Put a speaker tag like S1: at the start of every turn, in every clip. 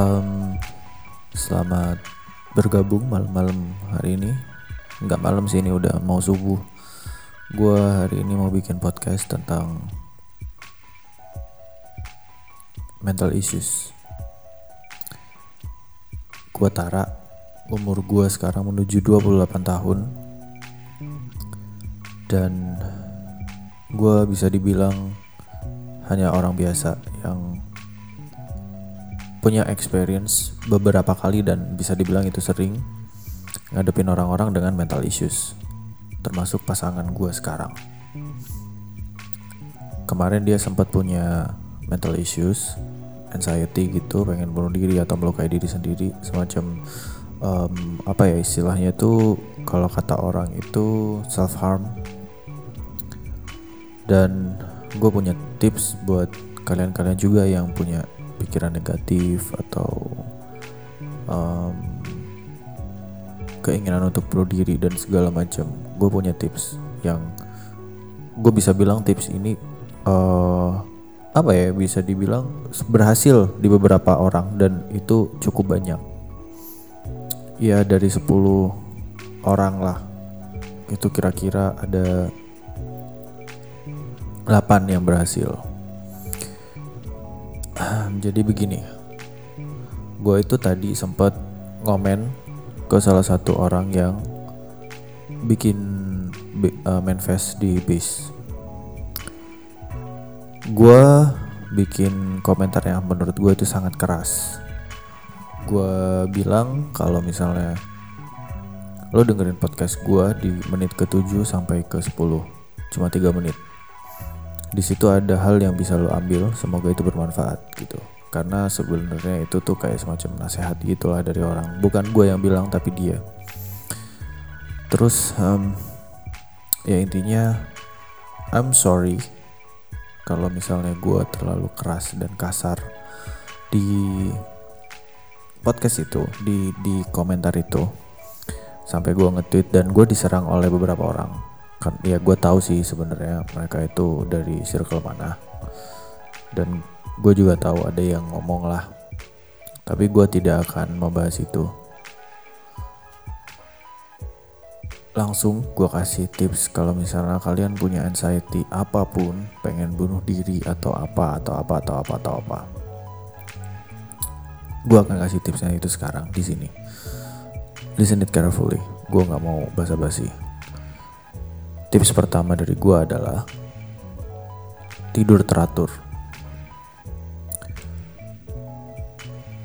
S1: um, selamat bergabung malam-malam hari ini. Nggak malam sih ini udah mau subuh. Gue hari ini mau bikin podcast tentang mental issues. Gue Tara umur gue sekarang menuju 28 tahun. Dan gue bisa dibilang hanya orang biasa yang punya experience beberapa kali dan bisa dibilang itu sering ngadepin orang-orang dengan mental issues termasuk pasangan gue sekarang. Kemarin dia sempat punya mental issues anxiety gitu pengen bunuh diri atau melukai diri sendiri semacam um, apa ya istilahnya itu kalau kata orang itu self harm dan gue punya tips buat kalian-kalian juga yang punya pikiran negatif atau um, keinginan untuk bunuh diri dan segala macam. Gue punya tips yang gue bisa bilang tips ini uh, apa ya bisa dibilang berhasil di beberapa orang dan itu cukup banyak. Ya dari 10 orang lah. Itu kira-kira ada 8 yang berhasil jadi begini gue itu tadi sempat ngomen ke salah satu orang yang bikin uh, manifest di base gue bikin komentar yang menurut gue itu sangat keras. Gue bilang kalau misalnya lo dengerin podcast gue di menit ke 7 sampai ke 10 cuma 3 menit di situ ada hal yang bisa lo ambil semoga itu bermanfaat gitu. Karena sebenarnya itu tuh kayak semacam nasihat gitulah dari orang. Bukan gue yang bilang tapi dia. Terus um, ya intinya I'm sorry kalau misalnya gue terlalu keras dan kasar di podcast itu di di komentar itu. Sampai gue nge-tweet dan gue diserang oleh beberapa orang kan ya gue tahu sih sebenarnya mereka itu dari circle mana. Dan gue juga tahu ada yang ngomong lah. Tapi gue tidak akan membahas itu. Langsung gue kasih tips kalau misalnya kalian punya anxiety apa pun pengen bunuh diri atau apa atau apa atau apa atau apa. Gue akan kasih tipsnya itu sekarang di sini. Listen it carefully. Gue nggak mau basa-basi Tips pertama dari gue adalah tidur teratur.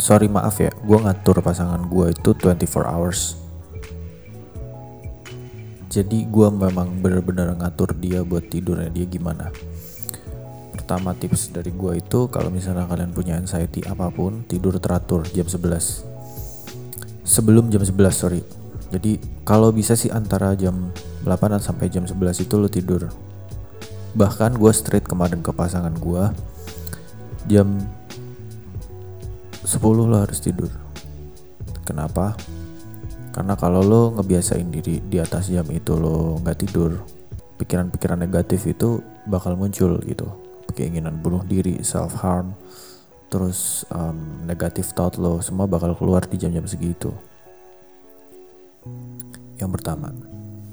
S1: Sorry maaf ya, gue ngatur pasangan gue itu 24 hours. Jadi gue memang bener-bener ngatur dia buat tidurnya dia gimana. Pertama tips dari gue itu kalau misalnya kalian punya anxiety apa pun, tidur teratur jam 11. Sebelum jam 11 sorry. Jadi kalau bisa sih antara jam 8 sampai jam 11 itu lo tidur. Bahkan gue straight kemarin ke pasangan gue jam 10 lo harus tidur. Kenapa? Karena kalau lo ngebiasain diri di atas jam itu lo nggak tidur pikiran-pikiran negatif itu bakal muncul gitu. Keinginan bunuh diri self harm terus um, negatif thought lo semua bakal keluar di jam-jam segitu. Yang pertama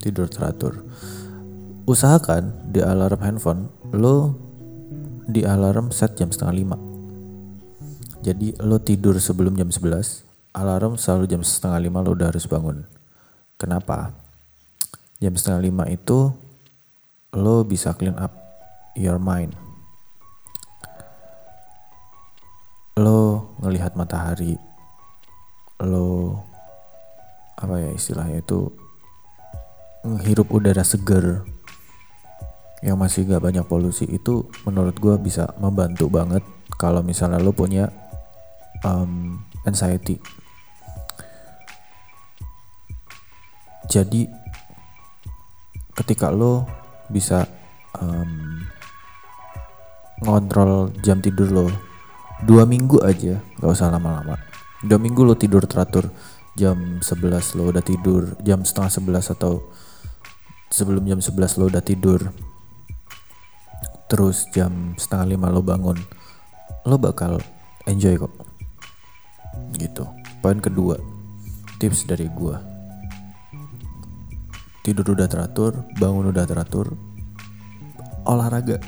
S1: tidur teratur. Usahakan di alarm handphone lo di alarm set jam setengah lima. Jadi lo tidur sebelum jam 11 alarm selalu jam setengah lima lo udah harus bangun. Kenapa? Jam setengah lima itu lo bisa clean up your mind. Lo ngelihat matahari. Lo apa ya istilahnya itu menghirup udara segar yang masih gak banyak polusi itu menurut gue bisa membantu banget kalau misalnya lo punya um, anxiety. Jadi ketika lo bisa um, ngontrol jam tidur lo dua minggu aja gak usah lama-lama dua minggu lo tidur teratur jam 11 lo udah tidur jam setengah 11 atau sebelum jam 11 lo udah tidur terus jam setengah lima lo bangun lo bakal enjoy kok. Gitu. Poin kedua tips dari gue tidur udah teratur bangun udah teratur olahraga.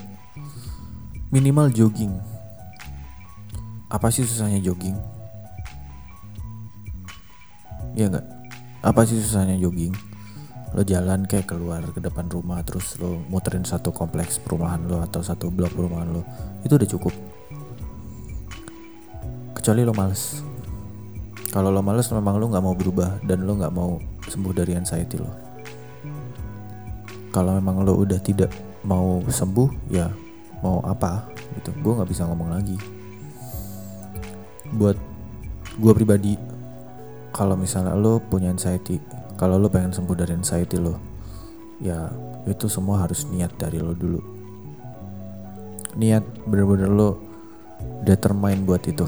S1: Minimal jogging. Apa sih susahnya jogging ya enggak apa sih susahnya jogging? Lo jalan kayak keluar ke depan rumah terus lo muterin satu kompleks perumahan lo atau satu blok perumahan lo itu udah cukup. Kecuali lo males. Kalau lo males memang lo nggak mau berubah dan lo nggak mau sembuh dari anxiety lo. Kalau memang lo udah tidak mau sembuh ya mau apa gitu. Gue nggak bisa ngomong lagi. Buat gue pribadi kalau misalnya lo punya anxiety kalau lo pengen sembuh dari anxiety lo ya itu semua harus niat dari lo dulu. Niat bener-bener lo determine buat itu.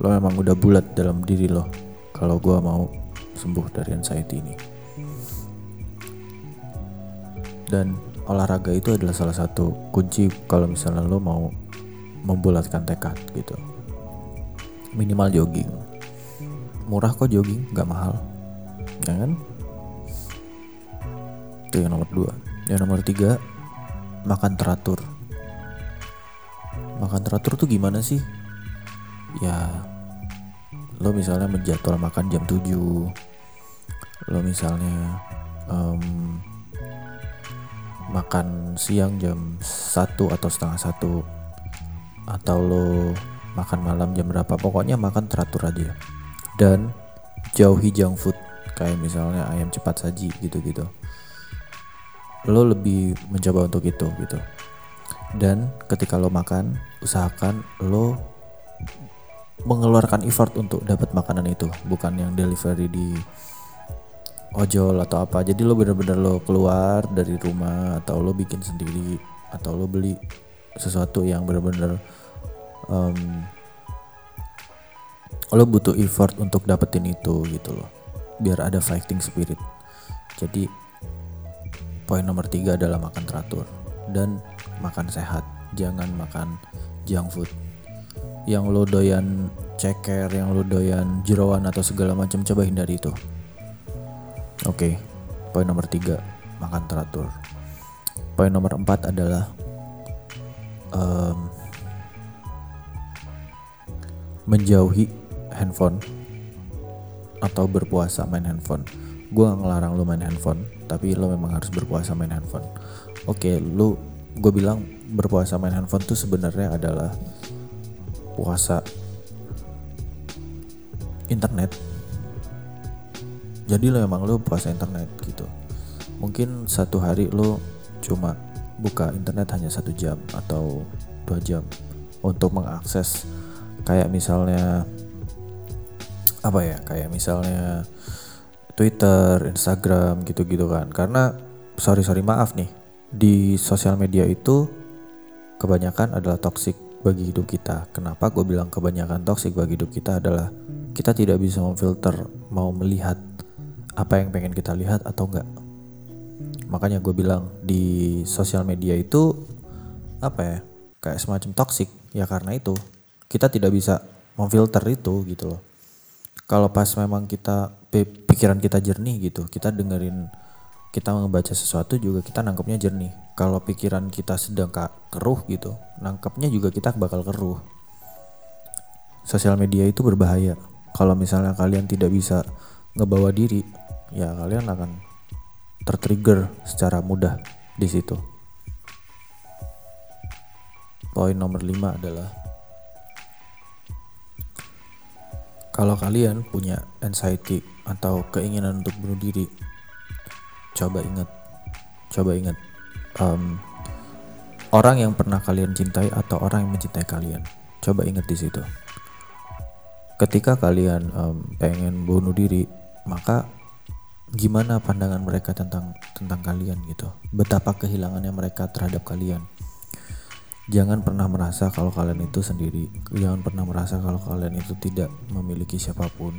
S1: Lo memang udah bulat dalam diri lo kalau gue mau sembuh dari anxiety ini. Dan olahraga itu adalah salah satu kunci kalau misalnya lo mau membulatkan tekad gitu. Minimal jogging murah kok jogging nggak mahal. Ya kan? Itu yang nomor dua. Yang nomor tiga makan teratur. Makan teratur tuh gimana sih? Ya lo misalnya menjadwal makan jam 7 lo misalnya um, makan siang jam 1 atau setengah satu. Atau lo makan malam jam berapa. Pokoknya makan teratur aja dan jauhi junk food. Kayak misalnya ayam cepat saji gitu-gitu. Lo lebih mencoba untuk itu gitu. Dan ketika lo makan usahakan lo mengeluarkan effort untuk dapat makanan itu. Bukan yang delivery di ojol atau apa. Jadi lo bener-bener lo keluar dari rumah atau lo bikin sendiri atau lo beli sesuatu yang bener-bener um, lo butuh effort untuk dapetin itu gitu loh. Biar ada fighting spirit. Jadi poin nomor tiga adalah makan teratur dan makan sehat. Jangan makan junk food. Yang lo doyan ceker yang lo doyan jeroan atau segala macam coba hindari itu. Oke okay, poin nomor tiga makan teratur. Poin nomor empat adalah um, menjauhi handphone atau berpuasa main handphone. Gue gak ngelarang lo main handphone tapi lo memang harus berpuasa main handphone. Oke okay, lo gue bilang berpuasa main handphone tuh sebenarnya adalah puasa internet. Jadi lo memang lo puasa internet gitu. Mungkin satu hari lo cuma buka internet hanya satu jam atau dua jam untuk mengakses kayak misalnya apa ya kayak misalnya Twitter, Instagram gitu-gitu kan. Karena sorry sorry maaf nih di sosial media itu kebanyakan adalah toxic bagi hidup kita. Kenapa gue bilang kebanyakan toxic bagi hidup kita adalah kita tidak bisa memfilter mau melihat apa yang pengen kita lihat atau enggak. Makanya gue bilang di sosial media itu apa ya kayak semacam toxic ya karena itu kita tidak bisa memfilter itu gitu loh kalau pas memang kita pikiran kita jernih gitu kita dengerin kita membaca sesuatu juga kita nangkepnya jernih. Kalau pikiran kita sedang keruh gitu nangkepnya juga kita bakal keruh. Sosial media itu berbahaya. Kalau misalnya kalian tidak bisa ngebawa diri ya kalian akan tertrigger secara mudah di situ. Poin nomor 5 adalah Kalau kalian punya anxiety atau keinginan untuk bunuh diri, coba ingat, coba ingat um, orang yang pernah kalian cintai atau orang yang mencintai kalian. Coba ingat di situ. Ketika kalian um, pengen bunuh diri, maka gimana pandangan mereka tentang tentang kalian gitu? Betapa kehilangannya mereka terhadap kalian jangan pernah merasa kalau kalian itu sendiri. Jangan pernah merasa kalau kalian itu tidak memiliki siapa pun.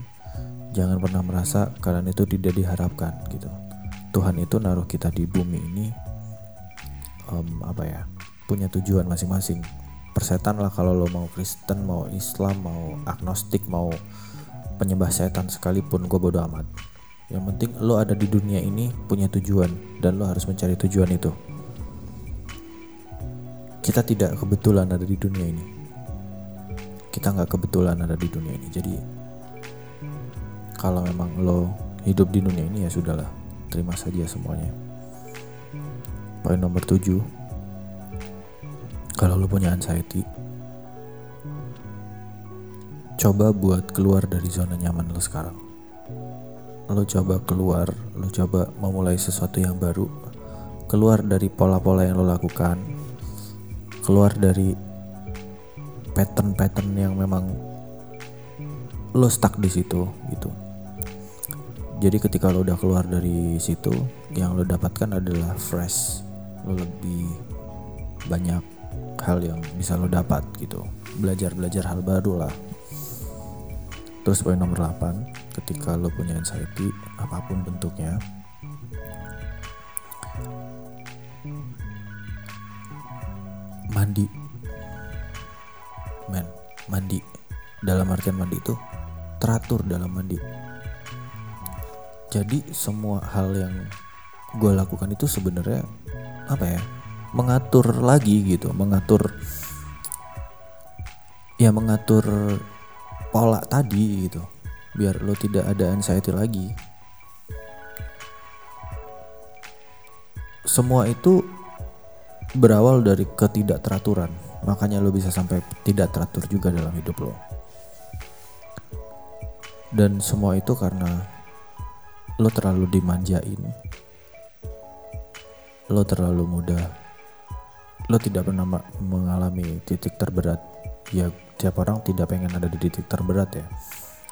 S1: Jangan pernah merasa kalian itu tidak diharapkan gitu. Tuhan itu naruh kita di bumi ini um, apa ya punya tujuan masing-masing. Persetan lah kalau lo mau Kristen mau Islam mau agnostik mau penyembah setan sekalipun gue bodo amat. Yang penting lo ada di dunia ini punya tujuan dan lo harus mencari tujuan itu. Kita tidak kebetulan ada di dunia ini. Kita nggak kebetulan ada di dunia ini. Jadi kalau memang lo hidup di dunia ini ya sudahlah, terima saja semuanya. Poin nomor 7 Kalau lo punya anxiety Coba buat keluar dari zona nyaman lo sekarang lo coba keluar, lo coba memulai sesuatu yang baru, keluar dari pola-pola yang lo lakukan, keluar dari pattern-pattern yang memang lo stuck di situ gitu. Jadi ketika lo udah keluar dari situ, yang lo dapatkan adalah fresh, lo lebih banyak hal yang bisa lo dapat gitu. Belajar-belajar hal baru lah. Terus poin nomor 8 ketika lo punya anxiety apa pun bentuknya mandi. Men mandi. Dalam artian mandi itu teratur dalam mandi. Jadi semua hal yang gue lakukan itu sebenarnya apa ya mengatur lagi gitu mengatur ya mengatur pola tadi gitu biar lo tidak ada anxiety lagi. Semua itu berawal dari ketidakteraturan. Makanya lo bisa sampai tidak teratur juga dalam hidup lo dan semua itu karena lo terlalu dimanjain. Lo terlalu mudah. Lo tidak pernah mengalami titik terberat. Ya tiap orang tidak pengen ada di titik terberat ya.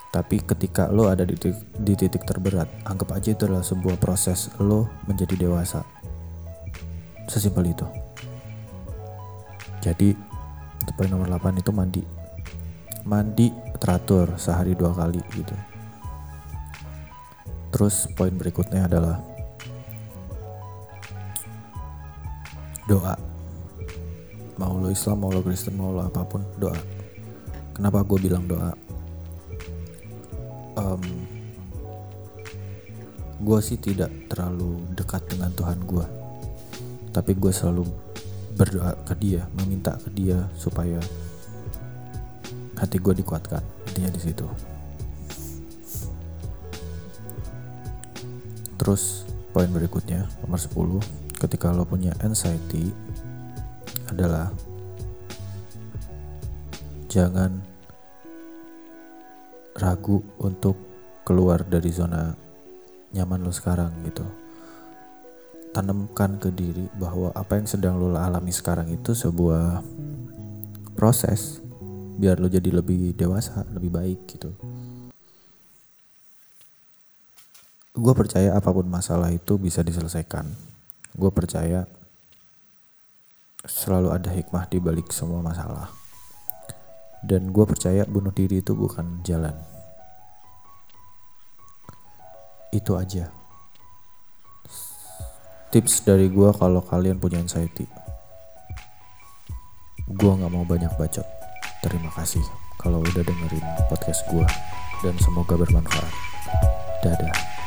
S1: Tapi ketika lo ada di titik, di titik terberat, anggap aja itu adalah sebuah proses lo menjadi dewasa. Sesimpel itu. Jadi, untuk poin nomor 8 itu mandi. Mandi teratur sehari dua kali gitu. Terus poin berikutnya adalah doa. Mau lo Islam, mau lo Kristen, mau lo apa pun, doa. Kenapa gue bilang doa? um, gue sih tidak terlalu dekat dengan Tuhan gue tapi gue selalu berdoa ke dia meminta ke dia supaya hati gue dikuatkan intinya di situ. Terus poin berikutnya nomor 10 ketika lo punya anxiety adalah jangan ragu untuk keluar dari zona nyaman lo sekarang gitu tanamkan ke diri bahwa apa yang sedang lo alami sekarang itu sebuah proses biar lo jadi lebih dewasa lebih baik gitu. Gue percaya apa pun masalah itu bisa diselesaikan. Gue percaya selalu ada hikmah di balik semua masalah. Dan gue percaya bunuh diri itu bukan jalan. Itu aja tips dari gue kalau kalian punya anxiety. Gue nggak mau banyak bacot. Terima kasih kalau udah dengerin podcast gue dan semoga bermanfaat. Dadah